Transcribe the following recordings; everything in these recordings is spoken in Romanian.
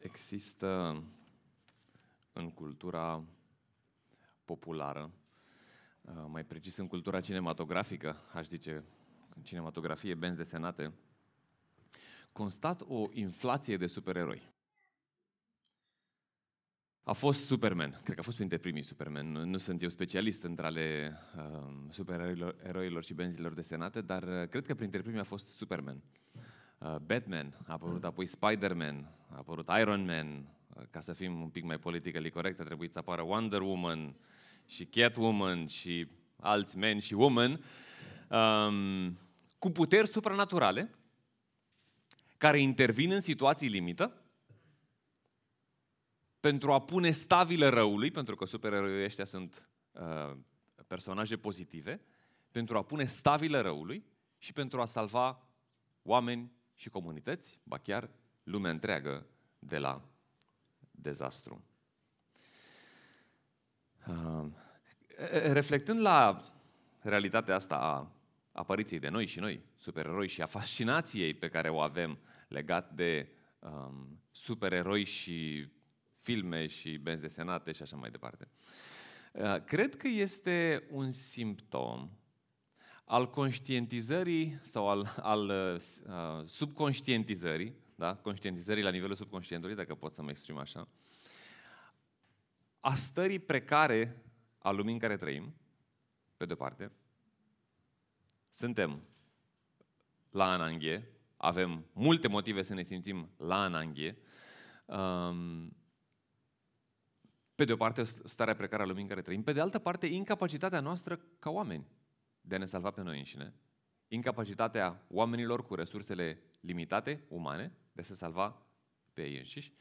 Există în cultura populară, uh, mai precis în cultura cinematografică, aș zice, în cinematografie, benzi desenate, constat o inflație de supereroi. A fost Superman, cred că a fost printre primii Superman. Nu, nu sunt eu specialist între ale uh, supereroilor și benzilor desenate, dar uh, cred că printre primii a fost Superman. Uh, Batman, a apărut apoi Spider-Man, a apărut Iron Man, uh, ca să fim un pic mai politically corect, a trebuit să apară Wonder Woman și Catwoman și alți men și woman, um, cu puteri supranaturale, care intervin în situații limită pentru a pune stabile răului, pentru că supereroii ăștia sunt uh, personaje pozitive, pentru a pune stabile răului și pentru a salva oameni și comunități, ba chiar lumea întreagă de la dezastru. Uh, reflectând la realitatea asta a apariției de noi și noi, supereroi, și a fascinației pe care o avem legat de um, supereroi și filme și benzi desenate și așa mai departe. Uh, cred că este un simptom al conștientizării sau al, al uh, subconștientizării, da? conștientizării la nivelul subconștientului, dacă pot să mă exprim așa, a stării precare a lumii în care trăim, pe de parte, suntem la ananghie, avem multe motive să ne simțim la ananghie, um, pe de o parte, starea precară a lumii în care trăim, pe de altă parte, incapacitatea noastră ca oameni de a ne salva pe noi înșine, incapacitatea oamenilor cu resursele limitate, umane, de a se salva pe ei înșiși,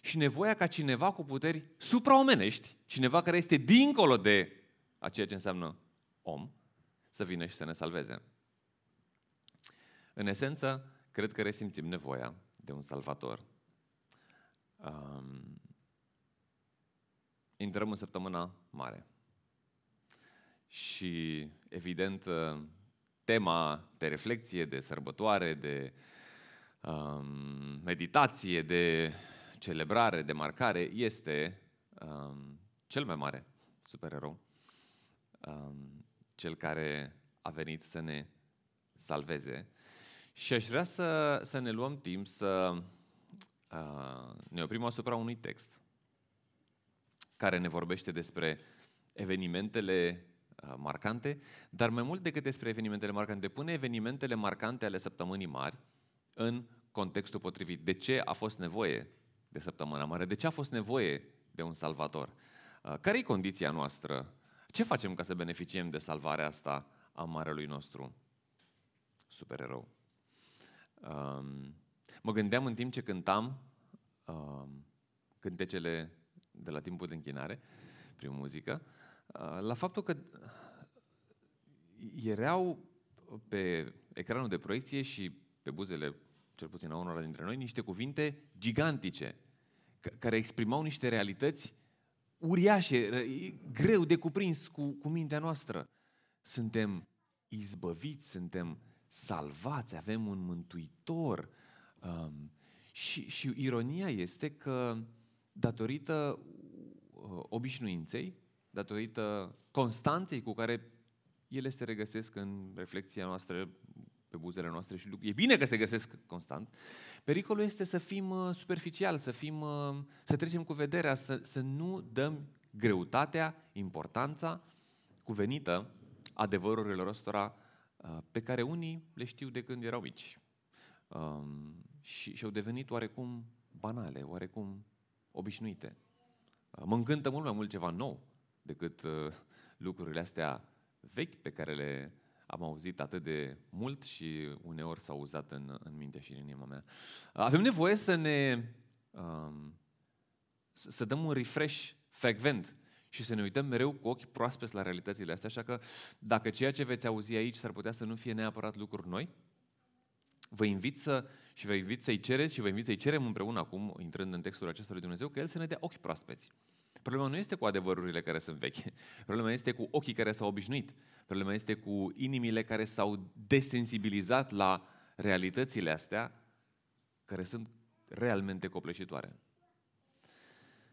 și nevoia ca cineva cu puteri supraomenești, cineva care este dincolo de a ceea ce înseamnă om, să vină și să ne salveze. În esență, cred că resimțim nevoia de un salvator. Um, intrăm în săptămâna mare. Și, evident, tema de reflexie, de sărbătoare, de um, meditație, de celebrare, de marcare, este um, cel mai mare supererou, um, cel care a venit să ne salveze. Și aș vrea să, să ne luăm timp să uh, ne oprim asupra unui text care ne vorbește despre evenimentele uh, marcante, dar mai mult decât despre evenimentele marcante, pune evenimentele marcante ale săptămânii mari în contextul potrivit. De ce a fost nevoie de săptămâna mare? De ce a fost nevoie de un salvator? Uh, care e condiția noastră? Ce facem ca să beneficiem de salvarea asta a marelui nostru supererou? Um, mă gândeam în timp ce cântam um, cântecele de la timpul de închinare, prin muzică, uh, la faptul că erau pe ecranul de proiecție și pe buzele, cel puțin a unora dintre noi, niște cuvinte gigantice, care exprimau niște realități uriașe, greu de cuprins cu, cu mintea noastră. Suntem izbăviți, suntem salvați, avem un mântuitor. Um, și, și ironia este că datorită uh, obișnuinței, datorită constanței cu care ele se regăsesc în reflexia noastră, pe buzele noastre și e bine că se găsesc constant. Pericolul este să fim uh, superficial, să, fim, uh, să trecem cu vederea, să, să nu dăm greutatea, importanța cuvenită adevărurilor ăstora pe care unii le știu de când erau mici. Um, și, și au devenit oarecum banale, oarecum obișnuite. Uh, mă încântă mult mai mult ceva nou decât uh, lucrurile astea vechi pe care le am auzit atât de mult și uneori s-au uzat în, în mintea și în inima mea. Uh, avem nevoie să ne um, să dăm un refresh frecvent și să ne uităm mereu cu ochi proaspeți la realitățile astea, așa că dacă ceea ce veți auzi aici s-ar putea să nu fie neapărat lucruri noi, vă invit să, și vă invit să-i cereți și vă invit să-i cerem împreună acum, intrând în textul acesta lui Dumnezeu, că El să ne dea ochi proaspeți. Problema nu este cu adevărurile care sunt vechi. Problema este cu ochii care s-au obișnuit. Problema este cu inimile care s-au desensibilizat la realitățile astea care sunt realmente copleșitoare.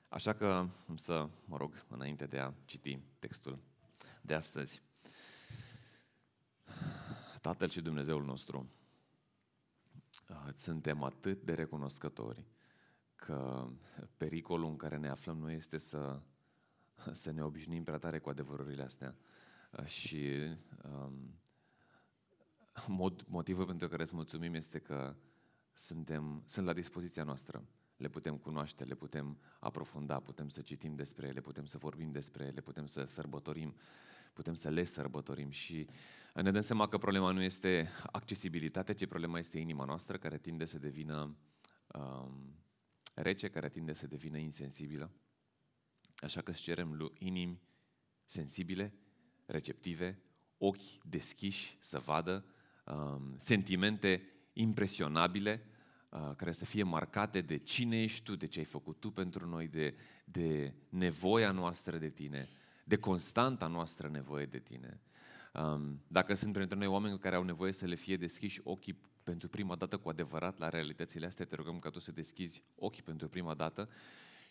Așa că am să mă rog înainte de a citi textul de astăzi. Tatăl și Dumnezeul nostru, suntem atât de recunoscători că pericolul în care ne aflăm nu este să, să ne obișnuim prea tare cu adevărurile astea. Și um, motivul pentru care îți mulțumim este că suntem, sunt la dispoziția noastră. Le putem cunoaște, le putem aprofunda, putem să citim despre ele, putem să vorbim despre ele, putem să sărbătorim, putem să le sărbătorim și ne dăm seama că problema nu este accesibilitatea, ci problema este inima noastră care tinde să devină um, rece, care tinde să devină insensibilă. Așa că îți cerem inimi sensibile, receptive, ochi deschiși să vadă, um, sentimente impresionabile, uh, care să fie marcate de cine ești tu, de ce ai făcut tu pentru noi, de, de nevoia noastră de tine, de constanta noastră nevoie de tine. Um, dacă sunt printre noi oameni care au nevoie să le fie deschiși ochii pentru prima dată cu adevărat la realitățile astea, te rugăm ca tu să deschizi ochii pentru prima dată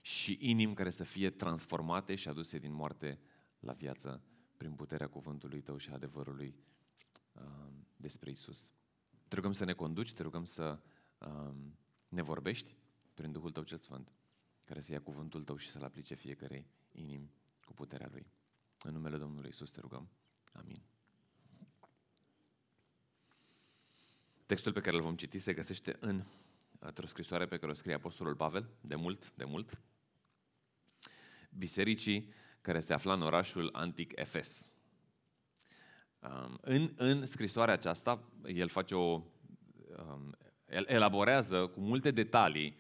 și inimi care să fie transformate și aduse din moarte la viață prin puterea cuvântului tău și adevărului um, despre Isus. Te rugăm să ne conduci, te rugăm să um, ne vorbești prin Duhul Tău cel Sfânt, care să ia cuvântul Tău și să-L aplice fiecare inim cu puterea Lui. În numele Domnului Isus te rugăm. Amin. Textul pe care îl vom citi se găsește în o scrisoare pe care o scrie Apostolul Pavel, de mult, de mult, bisericii care se afla în orașul antic Efes. Um, în, în scrisoarea aceasta, el face o. Um, el elaborează cu multe detalii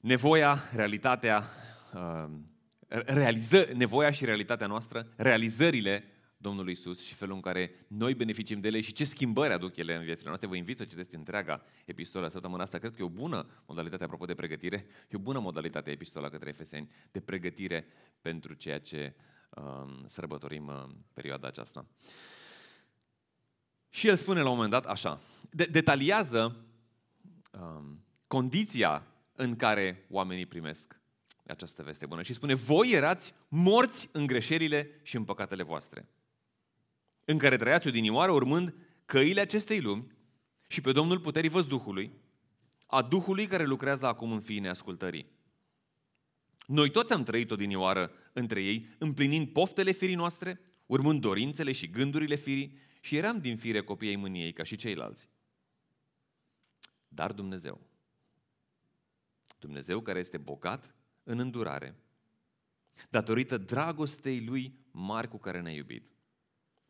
nevoia, realitatea, um, realiză, nevoia și realitatea noastră, realizările Domnului Isus și felul în care noi beneficiem de ele și ce schimbări aduc ele în viețile noastre. Vă invit să citeți întreaga epistolă săptămâna asta. Cred că e o bună modalitate, apropo de pregătire, e o bună modalitate epistola către Efeseni de pregătire pentru ceea ce um, sărbătorim în uh, perioada aceasta. Și el spune la un moment dat așa, de- detaliază um, condiția în care oamenii primesc această veste bună și spune, voi erați morți în greșelile și în păcatele voastre, în care trăiați odinioară urmând căile acestei lumi și pe Domnul puterii văzduhului, a Duhului care lucrează acum în fiii neascultării. Noi toți am trăit odinioară între ei, împlinind poftele firii noastre, urmând dorințele și gândurile firii și eram din fire copiii mâniei ca și ceilalți. Dar Dumnezeu, Dumnezeu care este bogat în îndurare, datorită dragostei Lui mari cu care ne-a iubit,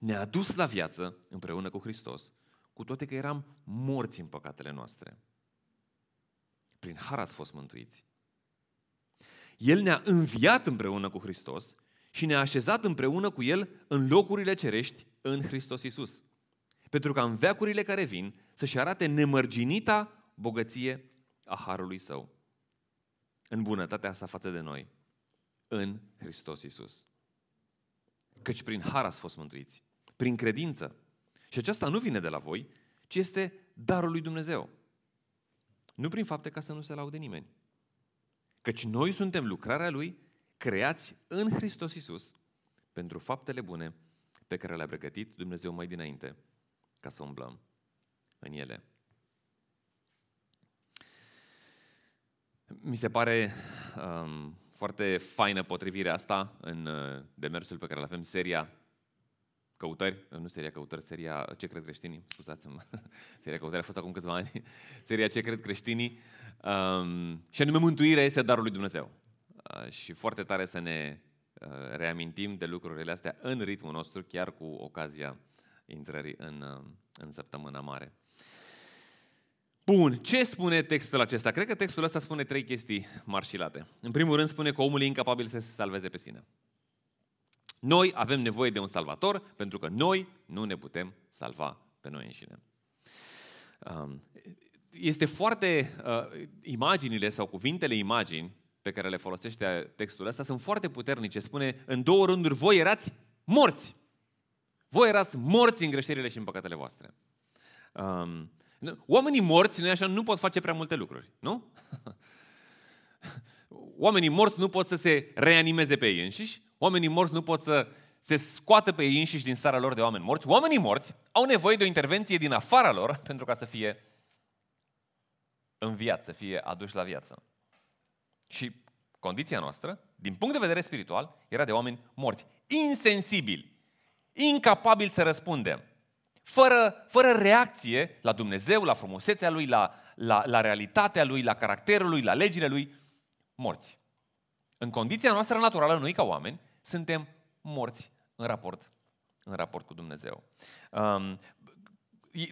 ne-a dus la viață împreună cu Hristos, cu toate că eram morți în păcatele noastre. Prin har ați fost mântuiți. El ne-a înviat împreună cu Hristos și ne-a așezat împreună cu El în locurile cerești în Hristos Isus. Pentru ca în veacurile care vin să-și arate nemărginita bogăție a Harului Său. În bunătatea sa față de noi, în Hristos Isus. Căci prin har ați fost mântuiți, prin credință. Și aceasta nu vine de la voi, ci este darul lui Dumnezeu. Nu prin fapte ca să nu se laude nimeni. Căci noi suntem lucrarea Lui, creați în Hristos Isus pentru faptele bune pe care le-a pregătit Dumnezeu mai dinainte ca să umblăm în ele. Mi se pare um, foarte faină potrivirea asta în uh, demersul pe care îl avem, seria Căutări, nu seria Căutări, seria Ce cred creștinii, scuzați-mă, seria Căutări a fost acum câțiva ani, seria Ce cred creștinii, um, și anume mântuirea este darul lui Dumnezeu. Uh, și foarte tare să ne uh, reamintim de lucrurile astea în ritmul nostru, chiar cu ocazia intrării în, uh, în săptămâna mare. Bun, ce spune textul acesta? Cred că textul ăsta spune trei chestii marșilate. În primul rând spune că omul e incapabil să se salveze pe sine. Noi avem nevoie de un salvator pentru că noi nu ne putem salva pe noi înșine. Um, este foarte, uh, imaginile sau cuvintele imagini pe care le folosește textul ăsta sunt foarte puternice. Spune în două rânduri, voi erați morți. Voi erați morți în greșelile și în păcatele voastre. Um, oamenii morți, nu așa, nu pot face prea multe lucruri, nu? oamenii morți nu pot să se reanimeze pe ei înșiși, oamenii morți nu pot să se scoată pe ei înșiși din starea lor de oameni morți. Oamenii morți au nevoie de o intervenție din afara lor pentru ca să fie înviați, să fie aduși la viață. Și condiția noastră, din punct de vedere spiritual, era de oameni morți, insensibili, incapabili să răspundem, fără, fără reacție la Dumnezeu, la frumusețea Lui, la, la, la realitatea Lui, la caracterul Lui, la legile Lui, morți. În condiția noastră naturală, noi ca oameni, suntem morți în raport, în raport cu Dumnezeu. Um,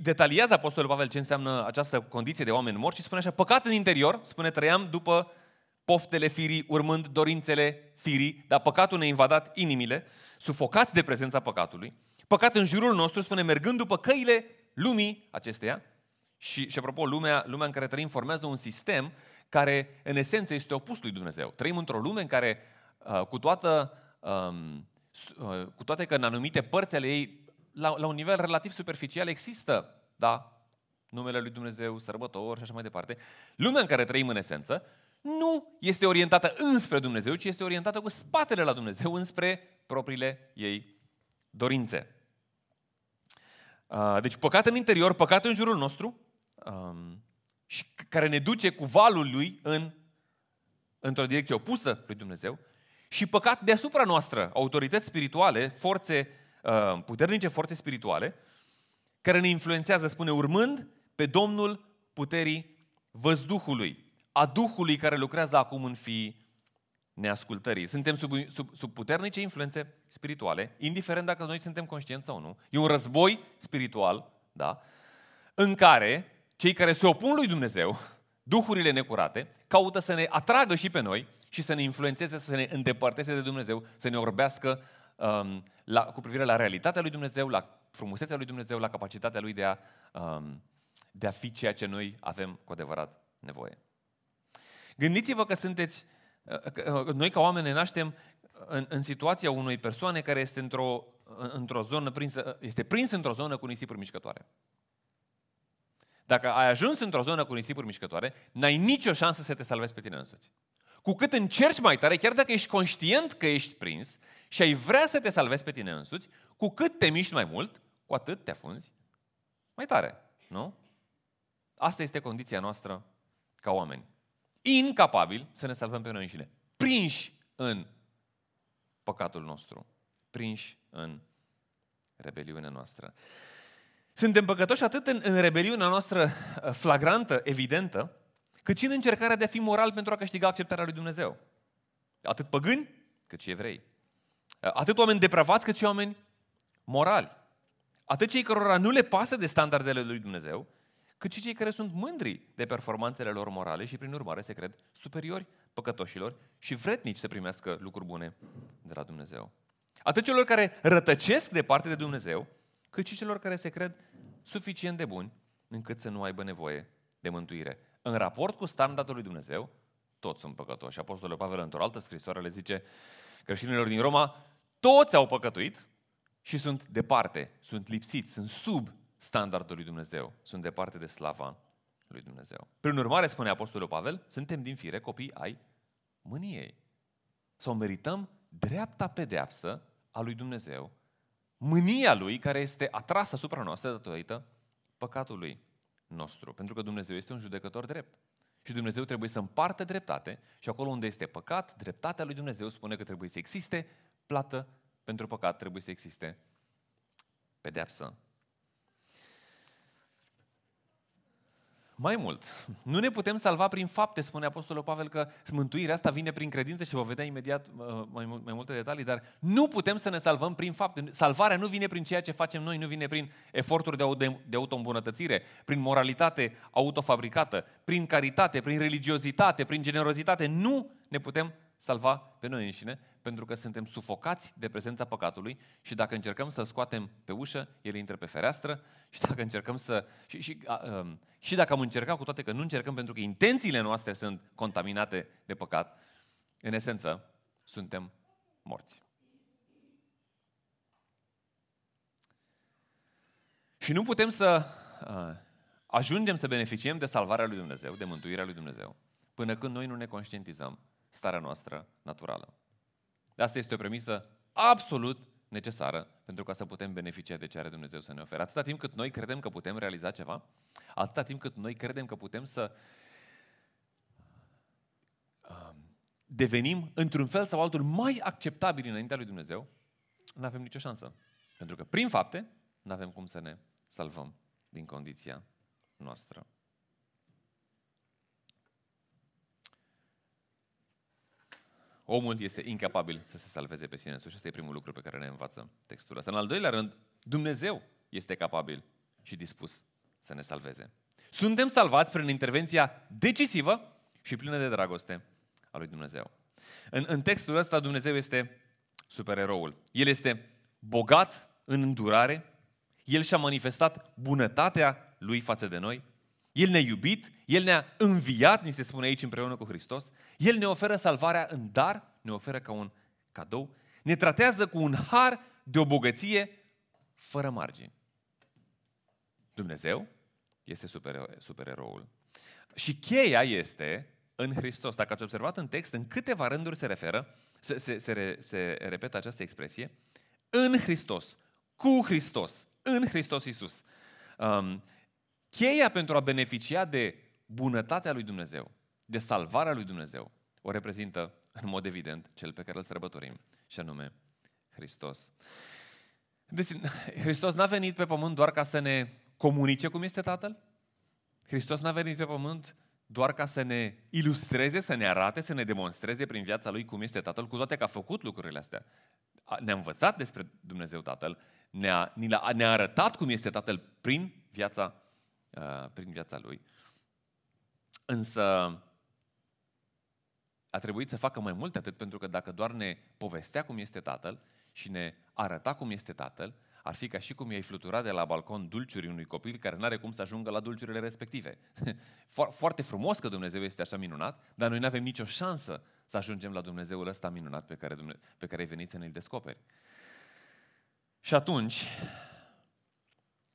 detaliază Apostolul Pavel ce înseamnă această condiție de oameni morți și spune așa, păcat în interior, spune, trăiam după poftele firii, urmând dorințele firii, dar păcatul ne-a invadat inimile, sufocați de prezența păcatului. Păcat în jurul nostru, spune, mergând după căile lumii acesteia, și, și apropo, lumea, lumea în care trăim formează un sistem care, în esență, este opus lui Dumnezeu. Trăim într-o lume în care, uh, cu toată, um, uh, cu toate că în anumite părți ale ei, la, la un nivel relativ superficial, există, da, numele lui Dumnezeu, sărbători și așa mai departe. Lumea în care trăim, în esență, nu este orientată înspre Dumnezeu, ci este orientată cu spatele la Dumnezeu, înspre propriile ei dorințe. Uh, deci păcat în interior, păcat în jurul nostru, um, și care ne duce cu valul lui în, într-o direcție opusă lui Dumnezeu, și păcat deasupra noastră, autorități spirituale, forțe uh, puternice, forțe spirituale, care ne influențează, spune, urmând pe Domnul puterii văzduhului, a Duhului care lucrează acum în fi neascultării. Suntem sub, sub, sub puternice influențe spirituale, indiferent dacă noi suntem conștienți sau nu. E un război spiritual, da? în care cei care se opun lui Dumnezeu, duhurile necurate, caută să ne atragă și pe noi și să ne influențeze, să ne îndepărteze de Dumnezeu, să ne orbească um, la, cu privire la realitatea lui Dumnezeu, la frumusețea lui Dumnezeu, la capacitatea lui de a, um, de a fi ceea ce noi avem cu adevărat nevoie. Gândiți-vă că sunteți, uh, uh, noi ca oameni ne naștem în, în situația unei persoane care este într-o, într-o zonă prinsă, este prins într-o zonă cu nisipuri mișcătoare. Dacă ai ajuns într-o zonă cu nisipuri mișcătoare, n-ai nicio șansă să te salvezi pe tine însuți. Cu cât încerci mai tare, chiar dacă ești conștient că ești prins și ai vrea să te salvezi pe tine însuți, cu cât te miști mai mult, cu atât te afunzi mai tare. Nu? Asta este condiția noastră ca oameni. Incapabili să ne salvăm pe noi înșine. Prinși în păcatul nostru. Prinși în rebeliunea noastră. Suntem păcătoși atât în, în rebeliunea noastră uh, flagrantă, evidentă, cât și în încercarea de a fi moral pentru a câștiga acceptarea lui Dumnezeu. Atât păgâni, cât și evrei. Uh, atât oameni depravați, cât și oameni morali. Atât cei cărora nu le pasă de standardele lui Dumnezeu, cât și cei care sunt mândri de performanțele lor morale și prin urmare se cred superiori păcătoșilor și vretnici să primească lucruri bune de la Dumnezeu. Atât celor care rătăcesc de parte de Dumnezeu, cât și celor care se cred suficient de buni încât să nu aibă nevoie de mântuire. În raport cu standardul lui Dumnezeu, toți sunt păcătoși. Apostolul Pavel într-o altă scrisoare le zice creștinilor din Roma, toți au păcătuit și sunt departe, sunt lipsiți, sunt sub standardul lui Dumnezeu, sunt departe de slava lui Dumnezeu. Prin urmare, spune Apostolul Pavel, suntem din fire copii ai mâniei. Sau merităm dreapta pedeapsă a lui Dumnezeu mânia lui care este atrasă asupra noastră datorită păcatului nostru. Pentru că Dumnezeu este un judecător drept. Și Dumnezeu trebuie să împartă dreptate și acolo unde este păcat, dreptatea lui Dumnezeu spune că trebuie să existe plată pentru păcat, trebuie să existe pedeapsă Mai mult, nu ne putem salva prin fapte, spune Apostolul Pavel că mântuirea asta vine prin credință și vă vedea imediat uh, mai, mai multe detalii, dar nu putem să ne salvăm prin fapte. Salvarea nu vine prin ceea ce facem noi, nu vine prin eforturi de, de auto-îmbunătățire, prin moralitate autofabricată, prin caritate, prin religiozitate, prin generozitate. Nu ne putem salva pe noi înșine, pentru că suntem sufocați de prezența păcatului și dacă încercăm să-l scoatem pe ușă, el intră pe fereastră și dacă încercăm să... Și, și, a, a, um, și dacă am încercat, cu toate că nu încercăm pentru că intențiile noastre sunt contaminate de păcat, în esență, suntem morți. Și nu putem să a, ajungem să beneficiem de salvarea lui Dumnezeu, de mântuirea lui Dumnezeu, până când noi nu ne conștientizăm starea noastră naturală. Asta este o premisă absolut necesară pentru ca să putem beneficia de ce are Dumnezeu să ne ofere. Atâta timp cât noi credem că putem realiza ceva, atâta timp cât noi credem că putem să um, devenim într-un fel sau altul mai acceptabili înaintea lui Dumnezeu, nu avem nicio șansă. Pentru că prin fapte nu avem cum să ne salvăm din condiția noastră. Omul este incapabil să se salveze pe sine însuși. Asta e primul lucru pe care ne învață textul ăsta. În al doilea rând, Dumnezeu este capabil și dispus să ne salveze. Suntem salvați prin intervenția decisivă și plină de dragoste a lui Dumnezeu. În, în textul ăsta Dumnezeu este supereroul. El este bogat în îndurare, El și-a manifestat bunătatea Lui față de noi, El ne-a iubit, El ne-a înviat, ni se spune aici împreună cu Hristos, El ne oferă salvarea în dar, ne oferă ca un cadou, ne tratează cu un har de o bogăție fără margini. Dumnezeu este super, supereroul. Și cheia este în Hristos. Dacă ați observat în text, în câteva rânduri se referă, se, se, se, se repetă această expresie, în Hristos, cu Hristos, în Hristos Isus. Um, cheia pentru a beneficia de bunătatea lui Dumnezeu, de salvarea lui Dumnezeu, o reprezintă în mod evident cel pe care îl sărbătorim, și anume Hristos. Deci, Hristos n-a venit pe pământ doar ca să ne comunice cum este Tatăl? Hristos n-a venit pe pământ doar ca să ne ilustreze, să ne arate, să ne demonstreze prin viața Lui cum este Tatăl, cu toate că a făcut lucrurile astea. Ne-a învățat despre Dumnezeu Tatăl, ne-a, ne-a arătat cum este Tatăl prin viața, uh, prin viața Lui. Însă a trebuit să facă mai mult atât, pentru că dacă doar ne povestea cum este Tatăl și ne arăta cum este Tatăl, ar fi ca și cum i-ai flutura de la balcon dulciurii unui copil care nu are cum să ajungă la dulciurile respective. Foarte frumos că Dumnezeu este așa minunat, dar noi nu avem nicio șansă să ajungem la Dumnezeul ăsta minunat pe care, pe care ai venit să ne-l descoperi. Și atunci,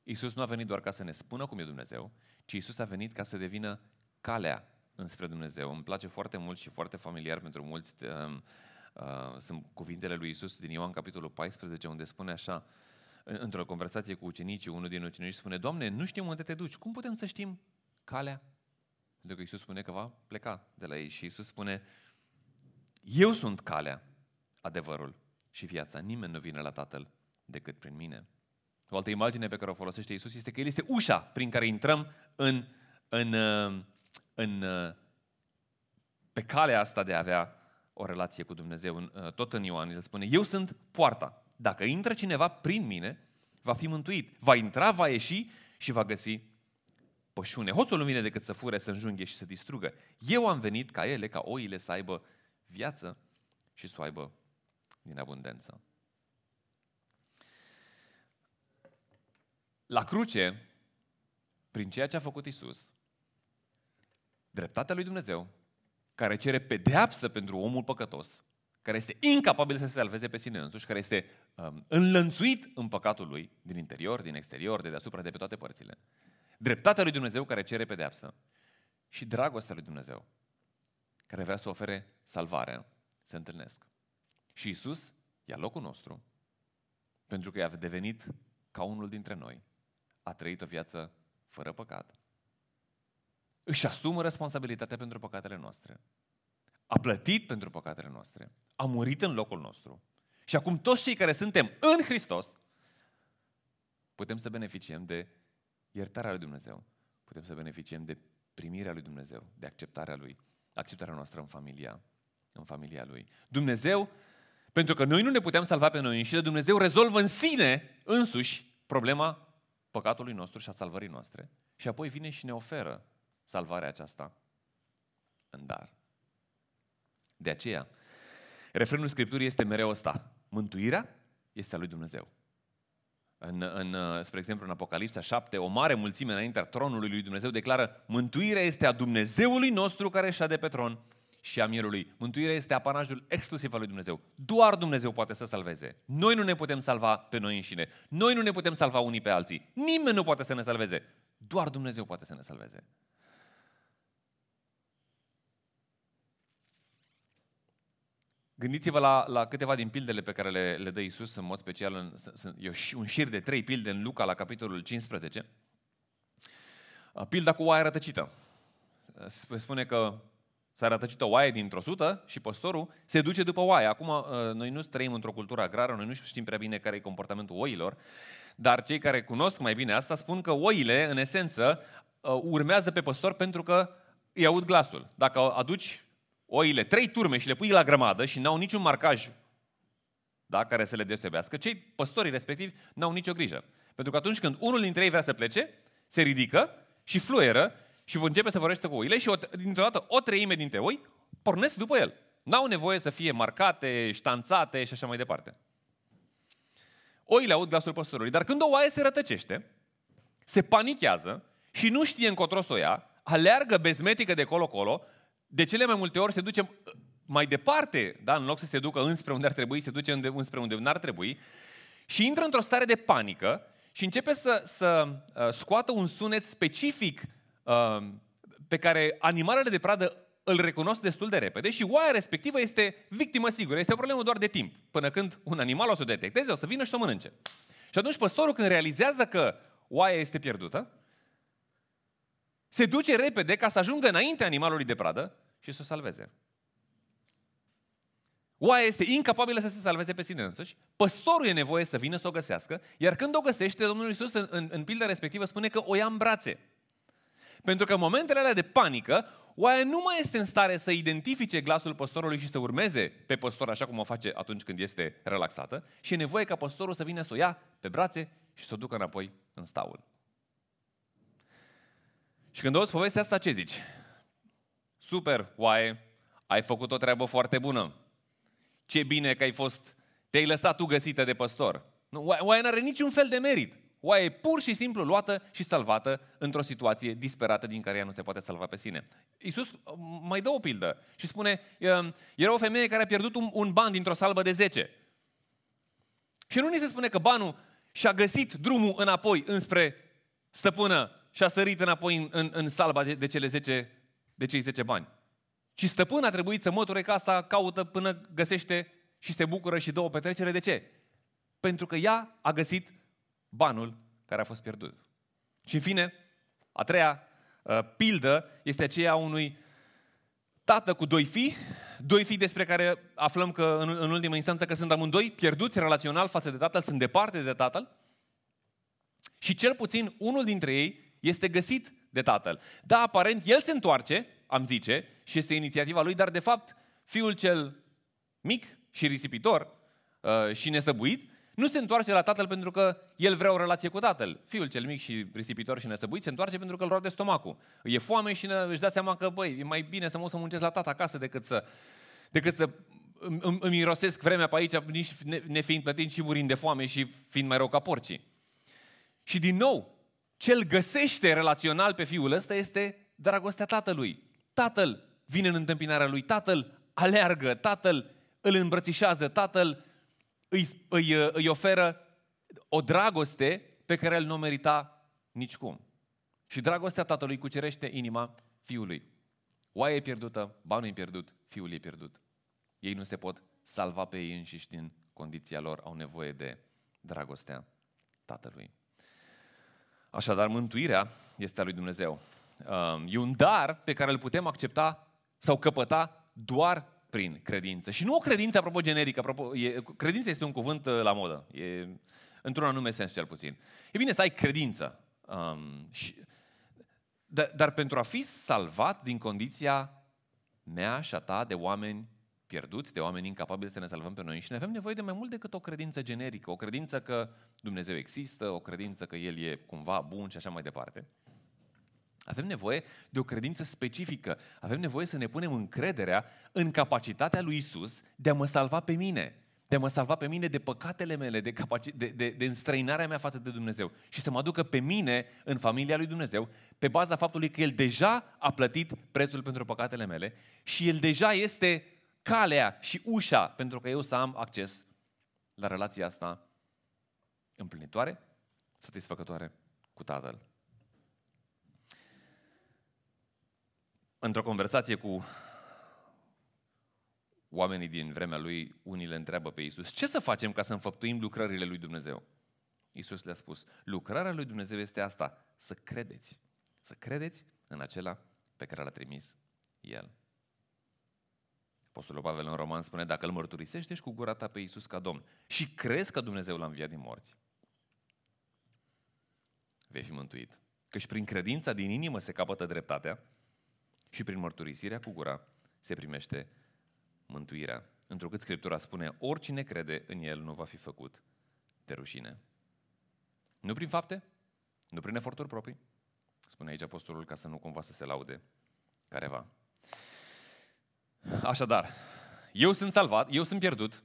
Isus nu a venit doar ca să ne spună cum e Dumnezeu, ci Isus a venit ca să devină calea înspre Dumnezeu. Îmi place foarte mult și foarte familiar pentru mulți. Uh, uh, sunt cuvintele lui Isus din Ioan, capitolul 14, unde spune așa, într-o conversație cu ucenicii, unul din ucenici spune, Doamne, nu știm unde te duci, cum putem să știm calea? Pentru că Iisus spune că va pleca de la ei și Iisus spune, eu sunt calea, adevărul și viața. Nimeni nu vine la Tatăl decât prin mine. O altă imagine pe care o folosește Iisus este că El este ușa prin care intrăm în, în, în, în pe calea asta de a avea o relație cu Dumnezeu. Tot în Ioan el spune, eu sunt poarta. Dacă intră cineva prin mine, va fi mântuit. Va intra, va ieși și va găsi pășune. Hoțul nu vine decât să fure, să înjunghe și să distrugă. Eu am venit ca ele, ca oile să aibă viață și să o aibă din abundență. La cruce, prin ceea ce a făcut Isus, dreptatea lui Dumnezeu, care cere pedeapsă pentru omul păcătos, care este incapabil să se salveze pe sine însuși, care este um, înlănțuit în păcatul lui, din interior, din exterior, de deasupra, de pe toate părțile. Dreptatea lui Dumnezeu care cere pedeapsă și dragostea lui Dumnezeu care vrea să ofere salvarea, se întâlnesc. Și Isus ia locul nostru pentru că i-a devenit ca unul dintre noi. A trăit o viață fără păcat. Își asumă responsabilitatea pentru păcatele noastre a plătit pentru păcatele noastre, a murit în locul nostru. Și acum toți cei care suntem în Hristos putem să beneficiem de iertarea lui Dumnezeu. Putem să beneficiem de primirea lui Dumnezeu, de acceptarea lui, acceptarea noastră în familia, în familia lui. Dumnezeu, pentru că noi nu ne putem salva pe noi înșine, Dumnezeu rezolvă în sine însuși problema păcatului nostru și a salvării noastre. Și apoi vine și ne oferă salvarea aceasta în dar. De aceea, refrenul Scripturii este mereu ăsta. Mântuirea este a lui Dumnezeu. În, în, spre exemplu, în Apocalipsa 7, o mare mulțime înaintea tronului lui Dumnezeu declară Mântuirea este a Dumnezeului nostru care șade pe tron și a Mielului. Mântuirea este apanajul exclusiv al lui Dumnezeu. Doar Dumnezeu poate să salveze. Noi nu ne putem salva pe noi înșine. Noi nu ne putem salva unii pe alții. Nimeni nu poate să ne salveze. Doar Dumnezeu poate să ne salveze. Gândiți-vă la, la câteva din pildele pe care le, le dă Isus în mod special. În, sunt, e un șir de trei pilde în Luca la capitolul 15. Pilda cu oaia rătăcită. Spune că s-a rătăcit o oaie dintr-o sută și păstorul se duce după oaie. Acum, noi nu trăim într-o cultură agrară, noi nu știm prea bine care e comportamentul oilor, dar cei care cunosc mai bine asta spun că oile, în esență, urmează pe păstor pentru că îi aud glasul. Dacă aduci oile trei turme și le pui la grămadă și n-au niciun marcaj da, care să le deosebească, cei păstorii respectivi n-au nicio grijă. Pentru că atunci când unul dintre ei vrea să plece, se ridică și fluieră și începe să vorbește cu oile și o, dintr-o dată o treime dintre oi pornesc după el. N-au nevoie să fie marcate, ștanțate și așa mai departe. Oile aud glasul păstorului, dar când o oaie se rătăcește, se panichează și nu știe încotro să o ia, aleargă bezmetică de colo-colo, de cele mai multe ori se duce mai departe, da? în loc să se ducă înspre unde ar trebui, se duce unde, înspre unde n-ar trebui și intră într-o stare de panică și începe să, să uh, scoată un sunet specific uh, pe care animalele de pradă îl recunosc destul de repede și oaia respectivă este victimă sigură. Este o problemă doar de timp. Până când un animal o să o detecteze, o să vină și să o mănânce. Și atunci păstorul când realizează că oaia este pierdută, se duce repede ca să ajungă înainte animalului de pradă și să o salveze. Oaia este incapabilă să se salveze pe sine însăși, păstorul e nevoie să vină să o găsească, iar când o găsește, Domnul Iisus în, în, în pilda respectivă spune că o ia în brațe. Pentru că în momentele alea de panică, oaia nu mai este în stare să identifice glasul păstorului și să urmeze pe păstor așa cum o face atunci când este relaxată și e nevoie ca păstorul să vină să o ia pe brațe și să o ducă înapoi în staul. Și când auzi povestea asta, ce zici? Super, oaie, ai făcut o treabă foarte bună. Ce bine că ai fost, te-ai lăsat tu găsită de păstor. Nu, oaia nu are niciun fel de merit. Oaia e pur și simplu luată și salvată într-o situație disperată din care ea nu se poate salva pe sine. Iisus mai dă o pildă și spune, era o femeie care a pierdut un, un ban dintr-o salbă de 10. Și nu ni se spune că banul și-a găsit drumul înapoi înspre stăpână și a sărit înapoi în, în, în salba de, de, cele 10, de cei 10 bani. Și stăpâna a trebuit să măture casa, caută până găsește și se bucură și dă o petrecere. De ce? Pentru că ea a găsit banul care a fost pierdut. Și în fine, a treia uh, pildă este aceea unui tată cu doi fii, doi fii despre care aflăm că în, în ultima instanță că sunt amândoi pierduți relațional față de tatăl, sunt departe de tatăl și cel puțin unul dintre ei este găsit de tatăl. Da, aparent, el se întoarce, am zice, și este inițiativa lui, dar de fapt, fiul cel mic și risipitor uh, și nesăbuit, nu se întoarce la tatăl pentru că el vrea o relație cu tatăl. Fiul cel mic și risipitor și nesăbuit se întoarce pentru că îl roade stomacul. E foame și își dă seama că, băi, e mai bine să mă să muncesc la tata acasă decât să, decât să îmi, îmi irosesc vremea pe aici, nici nefiind plătind și murind de foame și fiind mai rău ca porcii. Și din nou, ce îl găsește relațional pe fiul ăsta este dragostea tatălui. Tatăl vine în întâmpinarea lui, tatăl aleargă, tatăl îl îmbrățișează, tatăl îi, îi, îi oferă o dragoste pe care el nu o merita nicicum. Și dragostea tatălui cucerește inima fiului. Oaia e pierdută, banul e pierdut, fiul e pierdut. Ei nu se pot salva pe ei înșiși din condiția lor, au nevoie de dragostea tatălui. Așadar, mântuirea este a lui Dumnezeu. Um, e un dar pe care îl putem accepta sau căpăta doar prin credință. Și nu o credință, apropo, generică. Apropo, e, credința este un cuvânt uh, la modă. E, într-un anume sens, cel puțin. E bine să ai credință. Um, și, dar, dar pentru a fi salvat din condiția mea și a ta de oameni pierduți, de oameni incapabili să ne salvăm pe noi și ne avem nevoie de mai mult decât o credință generică, o credință că Dumnezeu există, o credință că El e cumva bun și așa mai departe. Avem nevoie de o credință specifică. Avem nevoie să ne punem încrederea în capacitatea lui Isus de a mă salva pe mine, de a mă salva pe mine de păcatele mele, de, capaci- de, de, de înstrăinarea mea față de Dumnezeu și să mă aducă pe mine în familia lui Dumnezeu pe baza faptului că El deja a plătit prețul pentru păcatele mele și El deja este calea și ușa pentru că eu să am acces la relația asta împlinitoare, satisfăcătoare cu Tatăl. Într-o conversație cu oamenii din vremea lui, unii le întreabă pe Iisus, ce să facem ca să înfăptuim lucrările lui Dumnezeu? Iisus le-a spus, lucrarea lui Dumnezeu este asta, să credeți. Să credeți în acela pe care l-a trimis El. Apostolul Pavel în Roman spune, dacă îl mărturisești, ești cu gura ta pe Iisus ca Domn și crezi că Dumnezeu l-a înviat din morți, vei fi mântuit. Căci prin credința din inimă se capătă dreptatea și prin mărturisirea cu gura se primește mântuirea. Întrucât Scriptura spune, oricine crede în El nu va fi făcut de rușine. Nu prin fapte, nu prin eforturi proprii, spune aici apostolul ca să nu cumva să se laude careva. Așadar, eu sunt salvat, eu sunt pierdut,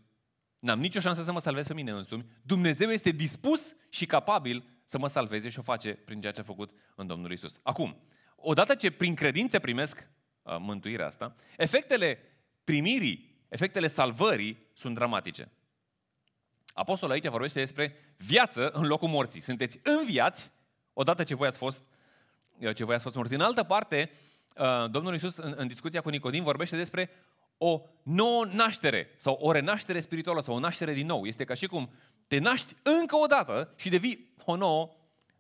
n-am nicio șansă să mă salvez pe mine însumi, Dumnezeu este dispus și capabil să mă salveze și o face prin ceea ce a făcut în Domnul Isus. Acum, odată ce prin credință primesc uh, mântuirea asta, efectele primirii, efectele salvării sunt dramatice. Apostolul aici vorbește despre viață în locul morții. Sunteți înviați odată ce voi ați fost, uh, ce voi ați fost morți. În altă parte, uh, Domnul Iisus, în, în discuția cu Nicodim, vorbește despre o nouă naștere sau o renaștere spirituală sau o naștere din nou. Este ca și cum te naști încă o dată și devii o nouă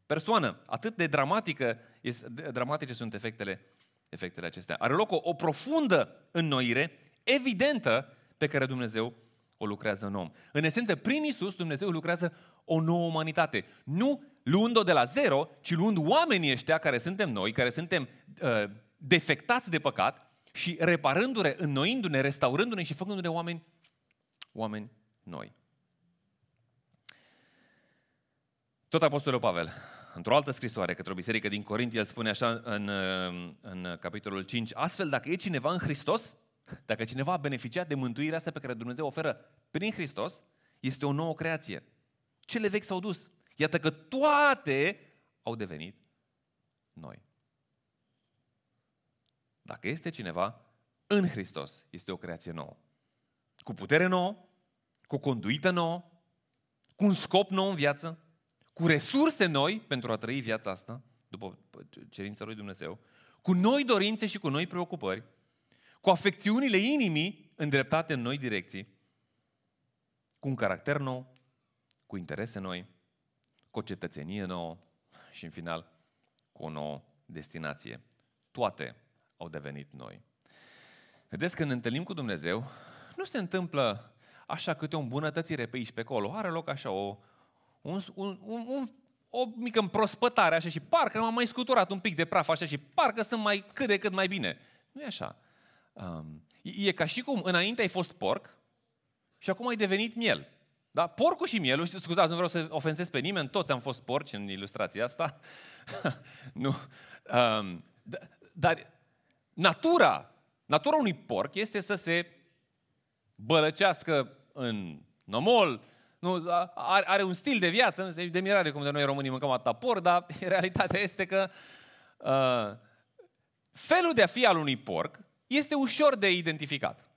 persoană. Atât de dramatică, este, de dramatice sunt efectele, efectele acestea. Are loc o, o profundă înnoire, evidentă, pe care Dumnezeu o lucrează în om. În esență, prin Isus, Dumnezeu lucrează o nouă umanitate. Nu luând-o de la zero, ci luând oamenii ăștia care suntem noi, care suntem uh, defectați de păcat și reparându-ne, înnoindu-ne, restaurându-ne și făcându-ne oameni, oameni noi. Tot Apostolul Pavel, într-o altă scrisoare către o biserică din Corint, el spune așa în, în capitolul 5, astfel dacă e cineva în Hristos, dacă cineva a beneficiat de mântuirea asta pe care Dumnezeu oferă prin Hristos, este o nouă creație. Cele vechi s-au dus. Iată că toate au devenit noi. Dacă este cineva în Hristos, este o creație nouă. Cu putere nouă, cu conduită nouă, cu un scop nou în viață, cu resurse noi pentru a trăi viața asta, după cerința lui Dumnezeu, cu noi dorințe și cu noi preocupări, cu afecțiunile inimii îndreptate în noi direcții, cu un caracter nou, cu interese noi, cu o cetățenie nouă și, în final, cu o nouă destinație. Toate au devenit noi. Vedeți, când ne întâlnim cu Dumnezeu, nu se întâmplă așa câte o îmbunătățire pe aici, pe acolo. Are loc așa o, un, un, un, un, o mică împrospătare așa și parcă m-am mai scuturat un pic de praf așa și parcă sunt mai cât de cât mai bine. Nu e așa. Um, e ca și cum înainte ai fost porc și acum ai devenit miel. Da? Porcul și mielul, scuzați, nu vreau să ofensez pe nimeni, toți am fost porci în ilustrația asta. nu. Um, dar natura, natura unui porc este să se bălăcească în nomol, nu, are, are un stil de viață, nu de mirare cum de noi românii mâncăm atâta porc, dar realitatea este că uh, felul de a fi al unui porc este ușor de identificat.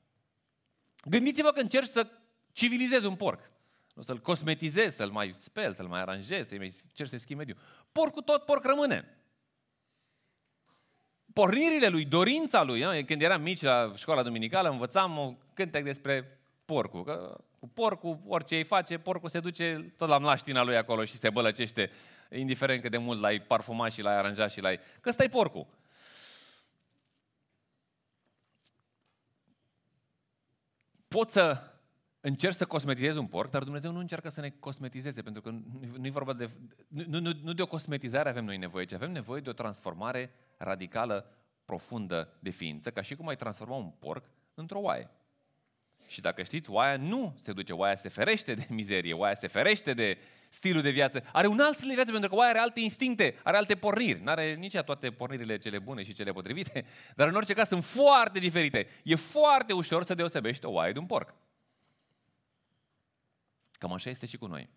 Gândiți-vă că încerci să civilizezi un porc. Nu să-l cosmetizezi, să-l mai speli, să-l mai aranjezi, să-i mai încerci să-i schimbi mediul. Porcul tot porc rămâne. Pornirile lui, dorința lui, când eram mici la școala duminicală, învățam un cântec despre porcul. Că cu porcul, orice îi face, porcul se duce tot la mlaștina lui acolo și se bălăcește, indiferent cât de mult l-ai parfumat și l-ai aranjat și l-ai... Că ăsta e porcul. Poți să încerci să cosmetizezi un porc, dar Dumnezeu nu încearcă să ne cosmetizeze, pentru că nu e vorba de... Nu, nu, nu de o cosmetizare avem noi nevoie, ci avem nevoie de o transformare radicală, profundă de ființă, ca și cum ai transforma un porc într-o oaie. Și dacă știți, oaia nu se duce, oaia se ferește de mizerie, oaia se ferește de stilul de viață. Are un alt stil de viață pentru că oaia are alte instincte, are alte porniri. Nu are nici toate pornirile cele bune și cele potrivite, dar în orice caz sunt foarte diferite. E foarte ușor să deosebești o oaie de un porc. Cam așa este și cu noi.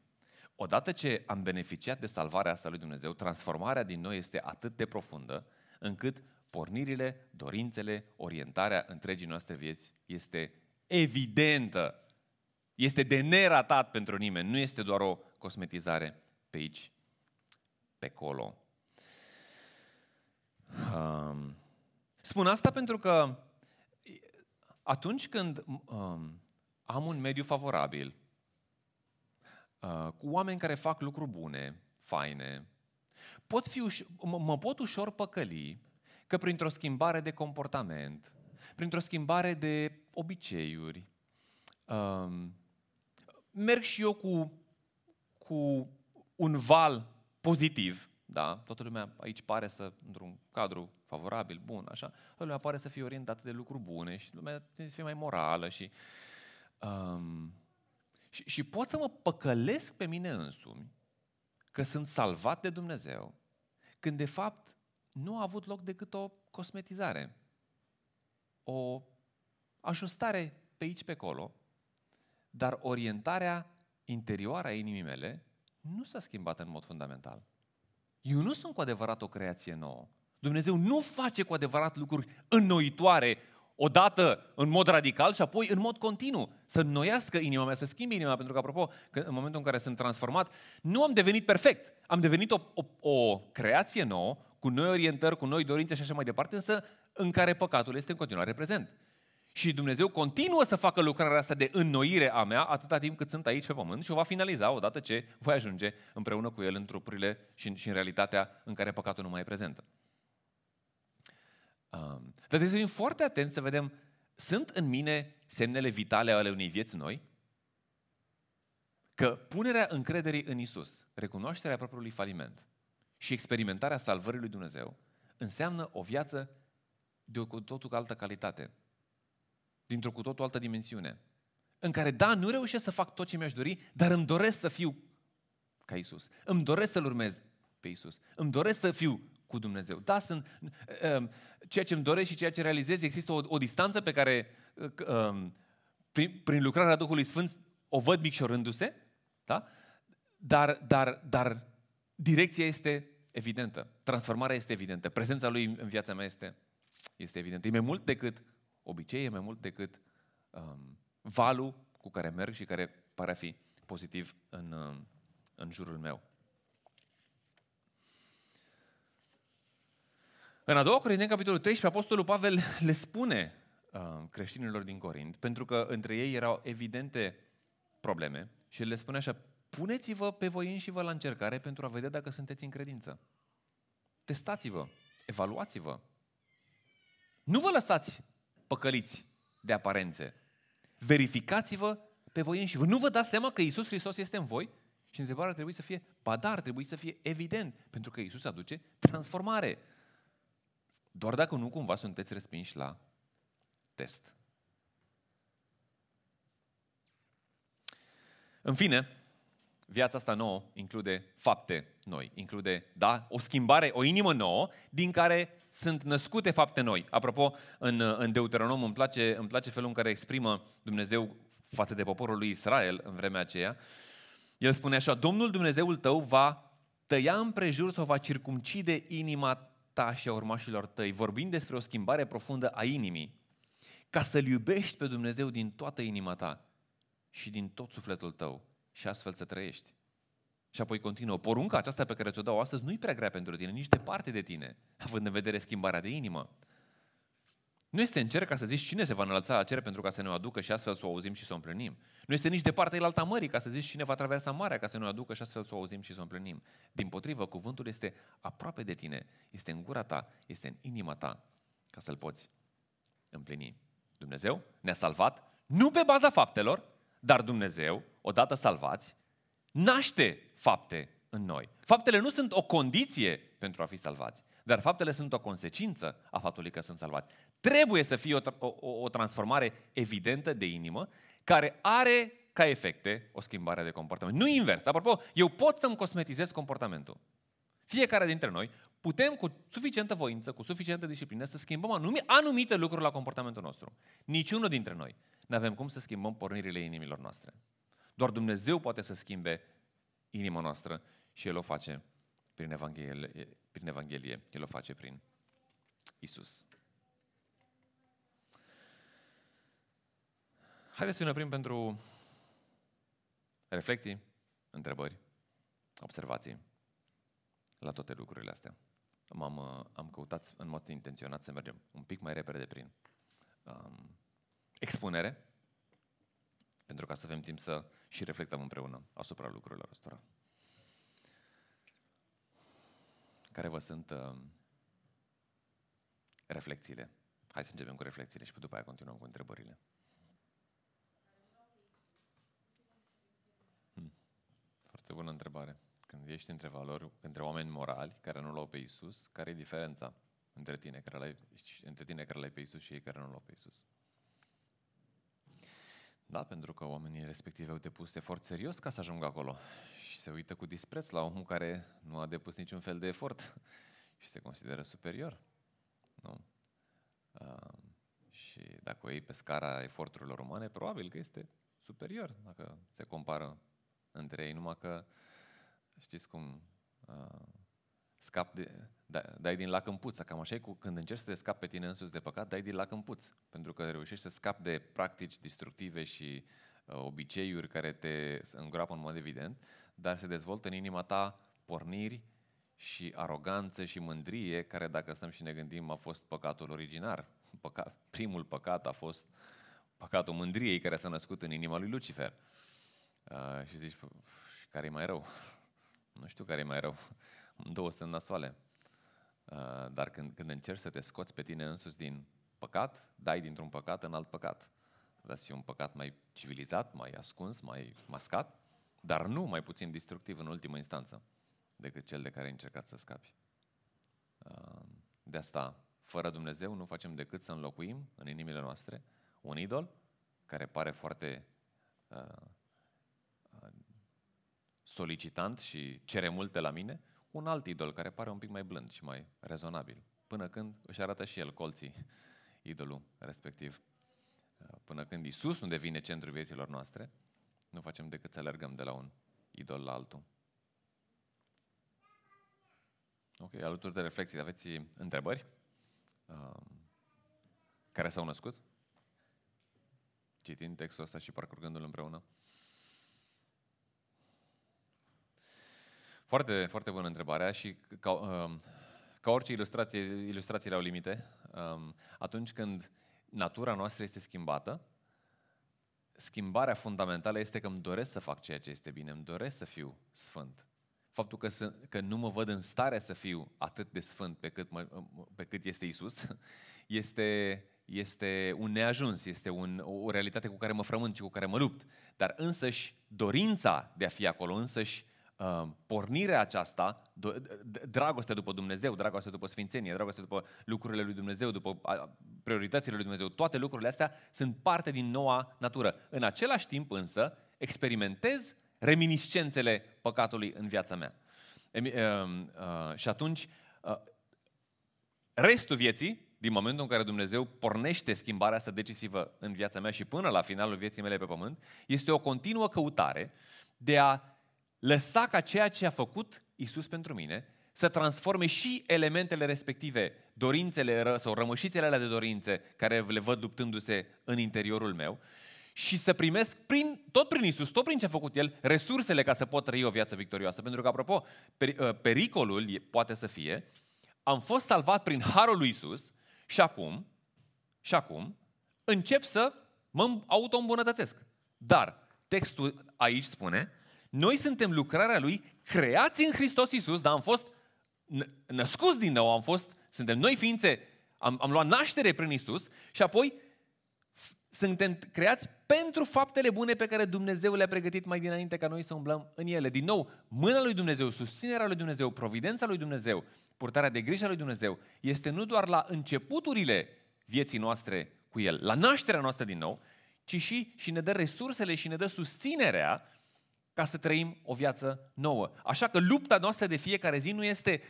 Odată ce am beneficiat de salvarea asta lui Dumnezeu, transformarea din noi este atât de profundă, încât pornirile, dorințele, orientarea întregii noastre vieți este evidentă. Este de neratat pentru nimeni, nu este doar o cosmetizare pe aici, pe acolo. Um, spun asta pentru că atunci când um, am un mediu favorabil, uh, cu oameni care fac lucruri bune, faine, pot fi uș- mă, mă pot ușor păcăli că printr-o schimbare de comportament, printr-o schimbare de obiceiuri, um, merg și eu cu, cu un val pozitiv, da? Toată lumea aici pare să, într-un cadru favorabil, bun, așa, toată lumea pare să fie orientată de lucruri bune și lumea trebuie să fie mai morală și, um, și, și pot să mă păcălesc pe mine însumi că sunt salvat de Dumnezeu, când de fapt nu a avut loc decât o cosmetizare, o ajustare pe aici, pe acolo, dar orientarea interioară a inimii mele nu s-a schimbat în mod fundamental. Eu nu sunt cu adevărat o creație nouă. Dumnezeu nu face cu adevărat lucruri înnoitoare odată în mod radical și apoi în mod continuu. Să înnoiască inima mea, să schimbe inima mea, pentru că, apropo, că în momentul în care sunt transformat, nu am devenit perfect. Am devenit o, o, o creație nouă, cu noi orientări, cu noi dorințe și așa mai departe, însă în care păcatul este în continuare prezent. Și Dumnezeu continuă să facă lucrarea asta de înnoire a mea atâta timp cât sunt aici pe pământ și o va finaliza odată ce voi ajunge împreună cu El în trupurile și în, și în realitatea în care păcatul nu mai e prezent. Um, dar trebuie să fim foarte atenți să vedem, sunt în mine semnele vitale ale unei vieți noi? Că punerea încrederii în Isus, recunoașterea propriului faliment și experimentarea salvării lui Dumnezeu înseamnă o viață de o cu totul altă calitate, dintr-o cu totul altă dimensiune, în care, da, nu reușesc să fac tot ce mi-aș dori, dar îmi doresc să fiu ca Isus. Îmi doresc să-L urmez pe Isus. Îmi doresc să fiu cu Dumnezeu. Da, sunt, um, ceea ce îmi doresc și ceea ce realizez, există o, o distanță pe care, um, prin, prin lucrarea Duhului Sfânt, o văd micșorându-se, da? dar, dar, dar direcția este evidentă. Transformarea este evidentă. Prezența Lui în viața mea este, este evidentă. E mai mult decât obicei, e mai mult decât um, valul cu care merg și care pare a fi pozitiv în, um, în jurul meu. În a doua Corinteni, capitolul 13, Apostolul Pavel le spune uh, creștinilor din Corint, pentru că între ei erau evidente probleme, și le spune așa, puneți-vă pe voi înși-vă la încercare pentru a vedea dacă sunteți în credință. Testați-vă, evaluați-vă. Nu vă lăsați păcăliți de aparențe. Verificați-vă pe voi înși vă. Nu vă dați seama că Isus Hristos este în voi? Și întrebarea ar trebui să fie, ba da, ar trebui să fie evident, pentru că Isus aduce transformare. Doar dacă nu cumva sunteți respinși la test. În fine, viața asta nouă include fapte noi, include, da, o schimbare, o inimă nouă, din care sunt născute fapte noi. Apropo, în, în Deuteronom îmi place, îmi place felul în care exprimă Dumnezeu față de poporul lui Israel în vremea aceea. El spune așa, Domnul Dumnezeul tău va tăia împrejur sau va circumcide inima ta și a urmașilor tăi, vorbind despre o schimbare profundă a inimii, ca să-L iubești pe Dumnezeu din toată inima ta și din tot sufletul tău și astfel să trăiești. Și apoi continuă, porunca aceasta pe care ți-o dau astăzi nu-i prea grea pentru tine, nici departe de tine, având în vedere schimbarea de inimă. Nu este în cer ca să zici cine se va înălța la cer pentru ca să ne o aducă și astfel să o auzim și să o împlinim. Nu este nici departe de alta mării ca să zici cine va traversa marea ca să ne o aducă și astfel să o auzim și să o împlinim. Din potrivă, cuvântul este aproape de tine, este în gura ta, este în inima ta ca să-l poți împlini. Dumnezeu ne-a salvat nu pe baza faptelor, dar Dumnezeu, odată salvați, naște fapte în noi. Faptele nu sunt o condiție pentru a fi salvați, dar faptele sunt o consecință a faptului că sunt salvați. Trebuie să fie o, o, o transformare evidentă de inimă care are ca efecte o schimbare de comportament. Nu invers. Apropo, eu pot să-mi cosmetizez comportamentul. Fiecare dintre noi putem cu suficientă voință, cu suficientă disciplină să schimbăm anumite, anumite lucruri la comportamentul nostru. Niciunul dintre noi nu avem cum să schimbăm pornirile inimilor noastre. Doar Dumnezeu poate să schimbe inima noastră și El o face prin Evanghelie. Prin Evanghelie. El o face prin Isus. Haideți să ne oprim pentru reflexii, întrebări, observații la toate lucrurile astea. M-am, am căutat în mod intenționat să mergem un pic mai repede prin um, expunere, pentru ca să avem timp să și reflectăm împreună asupra lucrurilor ăstora. Care vă sunt uh, reflexiile? Hai să începem cu reflexiile și după aia continuăm cu întrebările. Hmm. Foarte bună întrebare. Când ești între valori, între oameni morali care nu l-au pe Isus, care e diferența între tine care l-ai, între tine care l-ai pe Isus și ei care nu l-au pe Isus? Da, pentru că oamenii respectivi au depus efort serios ca să ajungă acolo și se uită cu dispreț la omul care nu a depus niciun fel de efort și se consideră superior. Nu? Uh, și dacă o iei pe scara eforturilor umane, probabil că este superior dacă se compară între ei, numai că știți cum uh, scap de, da, dai din lac în puță. Cam așa e cu, când încerci să te scapi pe tine însuți de păcat, dai din lac în puț. Pentru că reușești să scapi de practici destructive și uh, obiceiuri care te îngroapă în mod evident, dar se dezvoltă în inima ta porniri și aroganță și mândrie, care dacă stăm și ne gândim a fost păcatul originar. Păcat, primul păcat a fost păcatul mândriei care s-a născut în inima lui Lucifer. Uh, și zici, și care e mai rău? Nu știu care e mai rău. Două sunt nasoale. Uh, dar când, când încerci să te scoți pe tine însuți din păcat, dai dintr-un păcat în alt păcat. Vreau să fie un păcat mai civilizat, mai ascuns, mai mascat, dar nu mai puțin destructiv în ultimă instanță decât cel de care ai încercat să scapi. Uh, de asta, fără Dumnezeu, nu facem decât să înlocuim în inimile noastre un idol care pare foarte uh, solicitant și cere multe la mine, un alt idol care pare un pic mai blând și mai rezonabil, până când își arată și el colții, idolul respectiv. Până când Isus nu devine centrul vieților noastre, nu facem decât să alergăm de la un idol la altul. Ok, alături de reflexii, aveți întrebări? Um, care s-au născut? Citind textul ăsta și parcurgându-l împreună. Foarte, foarte bună întrebarea și ca, um, ca orice ilustrație, ilustrațiile au limite. Um, atunci când natura noastră este schimbată, schimbarea fundamentală este că îmi doresc să fac ceea ce este bine, îmi doresc să fiu sfânt. Faptul că, să, că nu mă văd în stare să fiu atât de sfânt pe cât, mă, pe cât este Isus, este, este un neajuns, este un, o realitate cu care mă frământ și cu care mă lupt. Dar însăși dorința de a fi acolo, însăși Uh, pornirea aceasta, dragostea după Dumnezeu, dragostea după Sfințenie, dragostea după lucrurile lui Dumnezeu, după prioritățile lui Dumnezeu, toate lucrurile astea sunt parte din noua natură. În același timp însă experimentez reminiscențele păcatului în viața mea. Uh, uh, și atunci, restul vieții, din momentul în care Dumnezeu pornește schimbarea asta decisivă în viața mea și până la finalul vieții mele pe pământ, este o continuă căutare de a lăsa ca ceea ce a făcut Isus pentru mine să transforme și elementele respective, dorințele sau rămășițele alea de dorințe care le văd luptându-se în interiorul meu și să primesc prin, tot prin Isus, tot prin ce a făcut El, resursele ca să pot trăi o viață victorioasă. Pentru că, apropo, ă, pericolul poate să fie, am fost salvat prin harul lui Isus și acum, și acum, încep să mă auto-îmbunătățesc. Dar textul aici spune, noi suntem lucrarea Lui, creați în Hristos Iisus, dar am fost născuți din nou, am fost, suntem noi ființe, am, am luat naștere prin Iisus și apoi suntem creați pentru faptele bune pe care Dumnezeu le-a pregătit mai dinainte ca noi să umblăm în ele. Din nou, mâna lui Dumnezeu, susținerea lui Dumnezeu, providența lui Dumnezeu, purtarea de grijă a lui Dumnezeu este nu doar la începuturile vieții noastre cu El, la nașterea noastră din nou, ci și, și ne dă resursele și ne dă susținerea ca să trăim o viață nouă. Așa că lupta noastră de fiecare zi nu este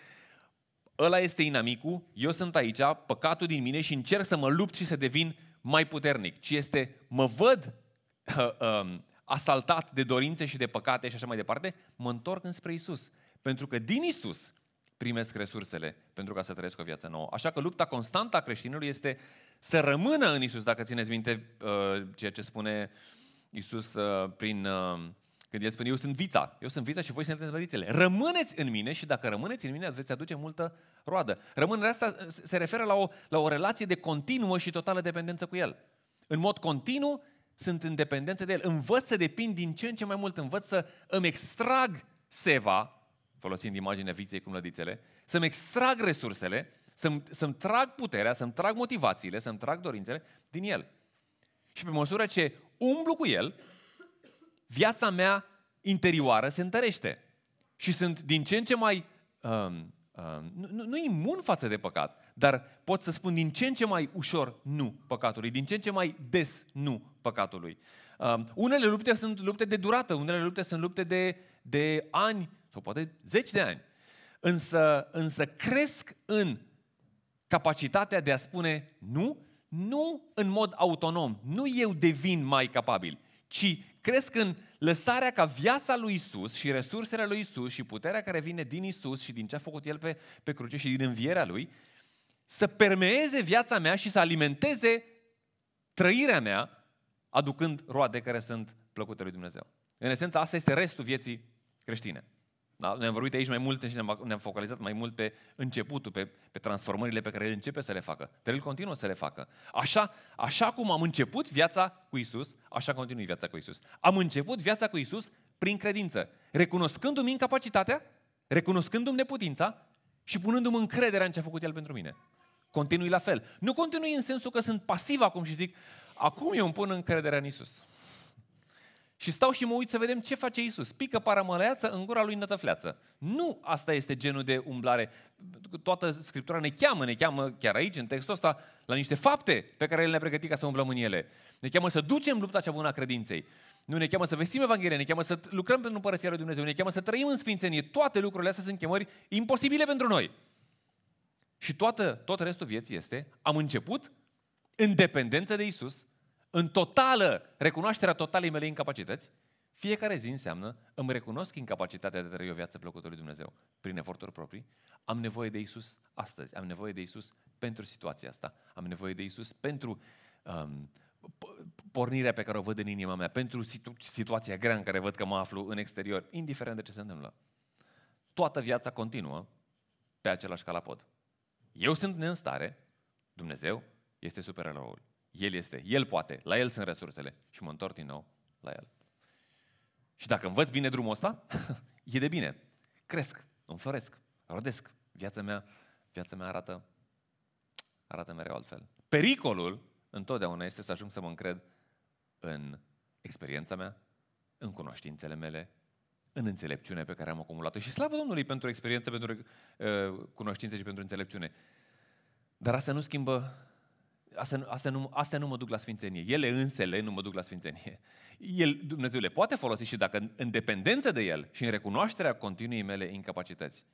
ăla este inamicul, eu sunt aici, păcatul din mine și încerc să mă lupt și să devin mai puternic, ci este mă văd uh, uh, asaltat de dorințe și de păcate și așa mai departe, mă întorc înspre Isus. Pentru că din Isus primesc resursele pentru ca să trăiesc o viață nouă. Așa că lupta constantă a creștinului este să rămână în Isus, dacă țineți minte uh, ceea ce spune Isus uh, prin uh, când el spune, eu sunt vița, eu sunt vița și voi sunteți vădițele. Rămâneți în mine și dacă rămâneți în mine, veți aduce multă roadă. Rămânerea asta se referă la o, la o relație de continuă și totală dependență cu el. În mod continuu sunt în dependență de El. Învăț să depind din ce în ce mai mult. Învăț să îmi extrag seva, folosind imaginea viței cu mlădițele, să-mi extrag resursele, să-mi, să-mi trag puterea, să-mi trag motivațiile, să-mi trag dorințele din El. Și pe măsură ce umblu cu El, viața mea interioară se întărește. Și sunt din ce în ce mai um, um, nu, nu imun față de păcat, dar pot să spun din ce în ce mai ușor nu păcatului, din ce în ce mai des nu păcatului. Um, unele lupte sunt lupte de durată, unele lupte sunt lupte de, de ani sau poate zeci de ani. Însă, însă cresc în capacitatea de a spune nu, nu în mod autonom, nu eu devin mai capabil, ci cresc în lăsarea ca viața lui Isus și resursele lui Isus și puterea care vine din Isus și din ce a făcut El pe, pe cruce și din învierea Lui, să permeeze viața mea și să alimenteze trăirea mea, aducând roade care sunt plăcute lui Dumnezeu. În esență, asta este restul vieții creștine. Da? Ne-am vorbit aici mai mult și ne-am, ne-am focalizat mai mult pe începutul, pe, pe transformările pe care El începe să le facă. Dar El continuă să le facă. Așa, așa cum am început viața cu Isus, așa continui viața cu Isus. Am început viața cu Isus prin credință, recunoscându-mi incapacitatea, recunoscându-mi neputința și punându-mi încrederea în ce a făcut El pentru mine. Continui la fel. Nu continui în sensul că sunt pasiv acum și zic, acum eu îmi pun încrederea în Isus. Și stau și mă uit să vedem ce face Isus. Pică paramăleață în gura lui nătăfleață. Nu asta este genul de umblare. Toată Scriptura ne cheamă, ne cheamă chiar aici, în textul ăsta, la niște fapte pe care El ne-a pregătit ca să umblăm în ele. Ne cheamă să ducem lupta cea bună a credinței. Nu ne cheamă să vestim Evanghelia, ne cheamă să lucrăm pentru Împărăția lui Dumnezeu, ne cheamă să trăim în sfințenie. Toate lucrurile astea sunt chemări imposibile pentru noi. Și toată, tot restul vieții este, am început în dependență de Isus, în totală, recunoașterea totalei mele incapacități, fiecare zi înseamnă, îmi recunosc incapacitatea de a trăi o viață plăcută lui Dumnezeu prin eforturi proprii. Am nevoie de Isus astăzi, am nevoie de Isus pentru situația asta, am nevoie de Isus pentru um, pornirea pe care o văd în inima mea, pentru situ- situația grea în care văd că mă aflu în exterior, indiferent de ce se întâmplă. Toată viața continuă pe același calapod. Eu sunt neînstare, Dumnezeu este supereroul. El este, El poate, la El sunt resursele și mă întorc din nou la El. Și dacă învăț bine drumul ăsta, e de bine. Cresc, înfloresc, rodesc. Viața mea, viața mea arată, arată mereu altfel. Pericolul întotdeauna este să ajung să mă încred în experiența mea, în cunoștințele mele, în înțelepciune pe care am acumulat-o. Și slavă Domnului pentru experiență, pentru uh, cunoștințe și pentru înțelepciune. Dar asta nu schimbă astea, astea, nu, astea nu mă duc la sfințenie. Ele însele nu mă duc la sfințenie. El, Dumnezeu le poate folosi și dacă în dependență de El și în recunoașterea continuii mele incapacități,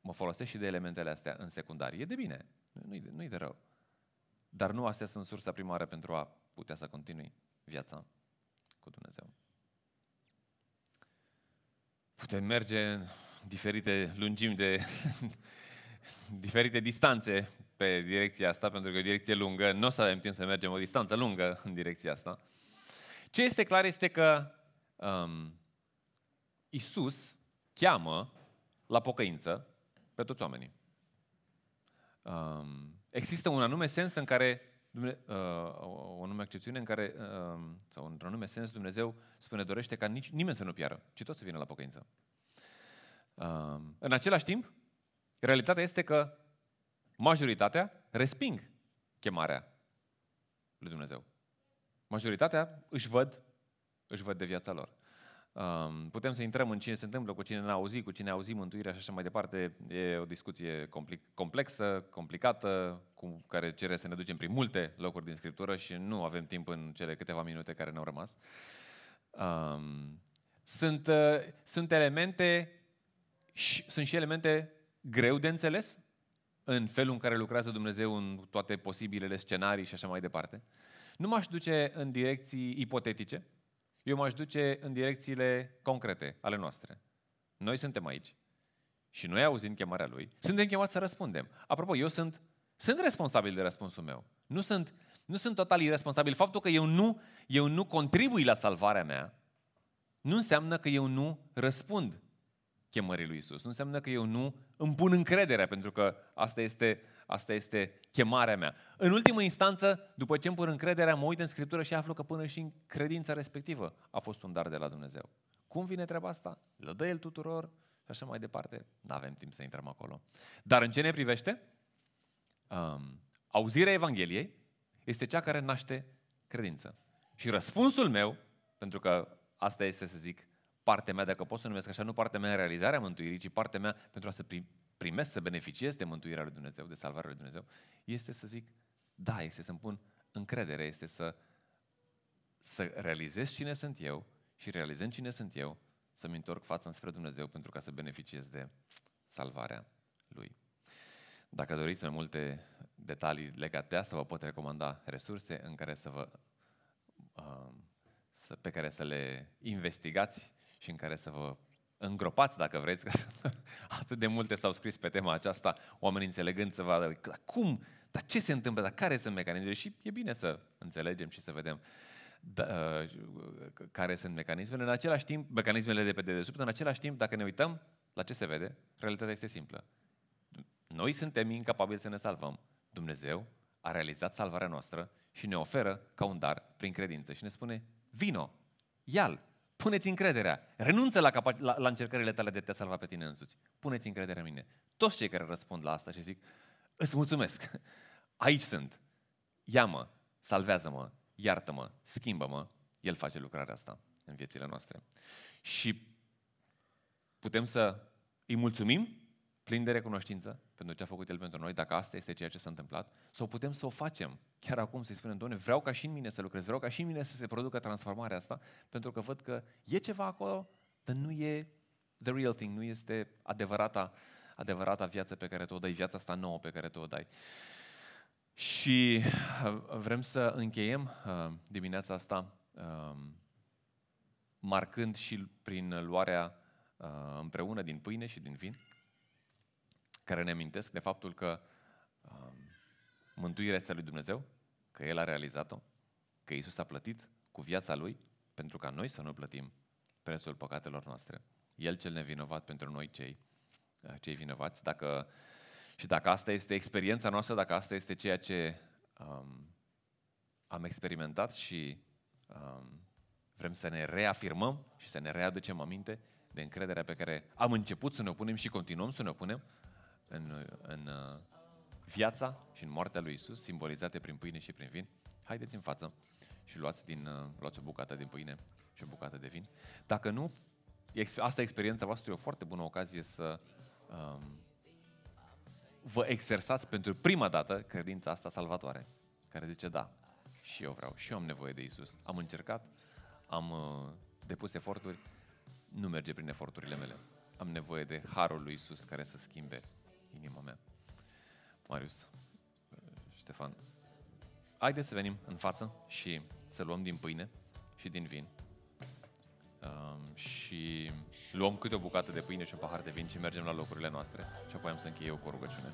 mă folosesc și de elementele astea în secundar. E de bine, nu-i de, nu de rău. Dar nu astea sunt sursa primară pentru a putea să continui viața cu Dumnezeu. Putem merge în diferite lungimi de diferite distanțe pe direcția asta, pentru că e o direcție lungă, nu o să avem timp să mergem o distanță lungă în direcția asta. Ce este clar este că um, Isus cheamă la pocăință pe toți oamenii. Um, există un anume sens în care uh, o anume accepțiune în care, uh, sau într-un anume sens, Dumnezeu spune, dorește ca nici, nimeni să nu piară, ci toți să vină la pocăință. Uh, în același timp, realitatea este că majoritatea resping chemarea lui Dumnezeu. Majoritatea își văd, își văd de viața lor. Um, putem să intrăm în cine se întâmplă, cu cine n-a auzit, cu cine a auzit mântuirea și așa mai departe. E o discuție complexă, complicată, cu care cere să ne ducem prin multe locuri din Scriptură și nu avem timp în cele câteva minute care ne-au rămas. Um, sunt, uh, sunt elemente și, sunt și elemente greu de înțeles în felul în care lucrează Dumnezeu în toate posibilele scenarii și așa mai departe. Nu m-aș duce în direcții ipotetice, eu m-aș duce în direcțiile concrete ale noastre. Noi suntem aici și noi auzim chemarea Lui, suntem chemați să răspundem. Apropo, eu sunt, sunt responsabil de răspunsul meu. Nu sunt, nu sunt total irresponsabil. Faptul că eu nu, eu nu contribui la salvarea mea nu înseamnă că eu nu răspund chemării lui Isus. Nu înseamnă că eu nu îmi pun încrederea, pentru că asta este, asta este chemarea mea. În ultimă instanță, după ce îmi pun încrederea, mă uit în Scriptură și aflu că până și în credința respectivă a fost un dar de la Dumnezeu. Cum vine treaba asta? Le dă El tuturor și așa mai departe. Nu avem timp să intrăm acolo. Dar în ce ne privește? Um, auzirea Evangheliei este cea care naște credință. Și răspunsul meu, pentru că asta este, să zic, partea mea, dacă pot să numesc așa, nu partea mea în realizarea mântuirii, ci partea mea pentru a să primesc, să beneficiez de mântuirea lui Dumnezeu, de salvarea lui Dumnezeu, este să zic, da, este să-mi pun încredere, este să, să realizez cine sunt eu și realizând cine sunt eu, să-mi întorc fața înspre Dumnezeu pentru ca să beneficiez de salvarea Lui. Dacă doriți mai multe detalii legate de asta, vă pot recomanda resurse în care să vă, uh, să, pe care să le investigați și în care să vă îngropați, dacă vreți, că atât de multe s-au scris pe tema aceasta, oamenii înțelegând să vadă, dar cum, dar ce se întâmplă, dar care sunt mecanismele și e bine să înțelegem și să vedem da, uh, care sunt mecanismele. În același timp, mecanismele de pe dedesubt, în același timp, dacă ne uităm la ce se vede, realitatea este simplă. Noi suntem incapabili să ne salvăm. Dumnezeu a realizat salvarea noastră și ne oferă ca un dar prin credință și ne spune, vino, ia puneți încrederea, renunță la, capa- la, la încercările tale de te salva pe tine însuți. Puneți încrederea în mine. Toți cei care răspund la asta și zic, îți mulțumesc, aici sunt, ia-mă, salvează-mă, iartă-mă, schimbă-mă, El face lucrarea asta în viețile noastre. Și putem să îi mulțumim plin de recunoștință pentru ce a făcut El pentru noi, dacă asta este ceea ce s-a întâmplat, sau putem să o facem chiar acum, să-i spunem, Doamne, vreau ca și în mine să lucrez, vreau ca și în mine să se producă transformarea asta, pentru că văd că e ceva acolo, dar nu e the real thing, nu este adevărata, adevărata viață pe care tu o dai, viața asta nouă pe care tu o dai. Și uh, vrem să încheiem uh, dimineața asta um, marcând și prin luarea uh, împreună din pâine și din vin care ne amintesc de faptul că um, mântuirea este a lui Dumnezeu, că El a realizat-o, că Isus a plătit cu viața Lui pentru ca noi să nu plătim prețul păcatelor noastre. El cel nevinovat pentru noi cei, uh, cei vinovați. Dacă, și dacă asta este experiența noastră, dacă asta este ceea ce um, am experimentat și um, vrem să ne reafirmăm și să ne readucem aminte de încrederea pe care am început să ne opunem și continuăm să ne opunem, în, în uh, viața și în moartea lui Isus, simbolizate prin pâine și prin vin, haideți în față și luați, din, uh, luați o bucată din pâine și o bucată de vin. Dacă nu, asta e experiența voastră, e o foarte bună ocazie să um, vă exersați pentru prima dată credința asta salvatoare, care zice, da, și eu vreau, și eu am nevoie de Isus. Am încercat, am uh, depus eforturi, nu merge prin eforturile mele. Am nevoie de harul lui Isus care să schimbe inima mea. Marius, Ștefan, haideți să venim în față și să luăm din pâine și din vin. Um, și luăm câte o bucată de pâine și un pahar de vin și mergem la locurile noastre și apoi am să închei eu cu o rugăciune.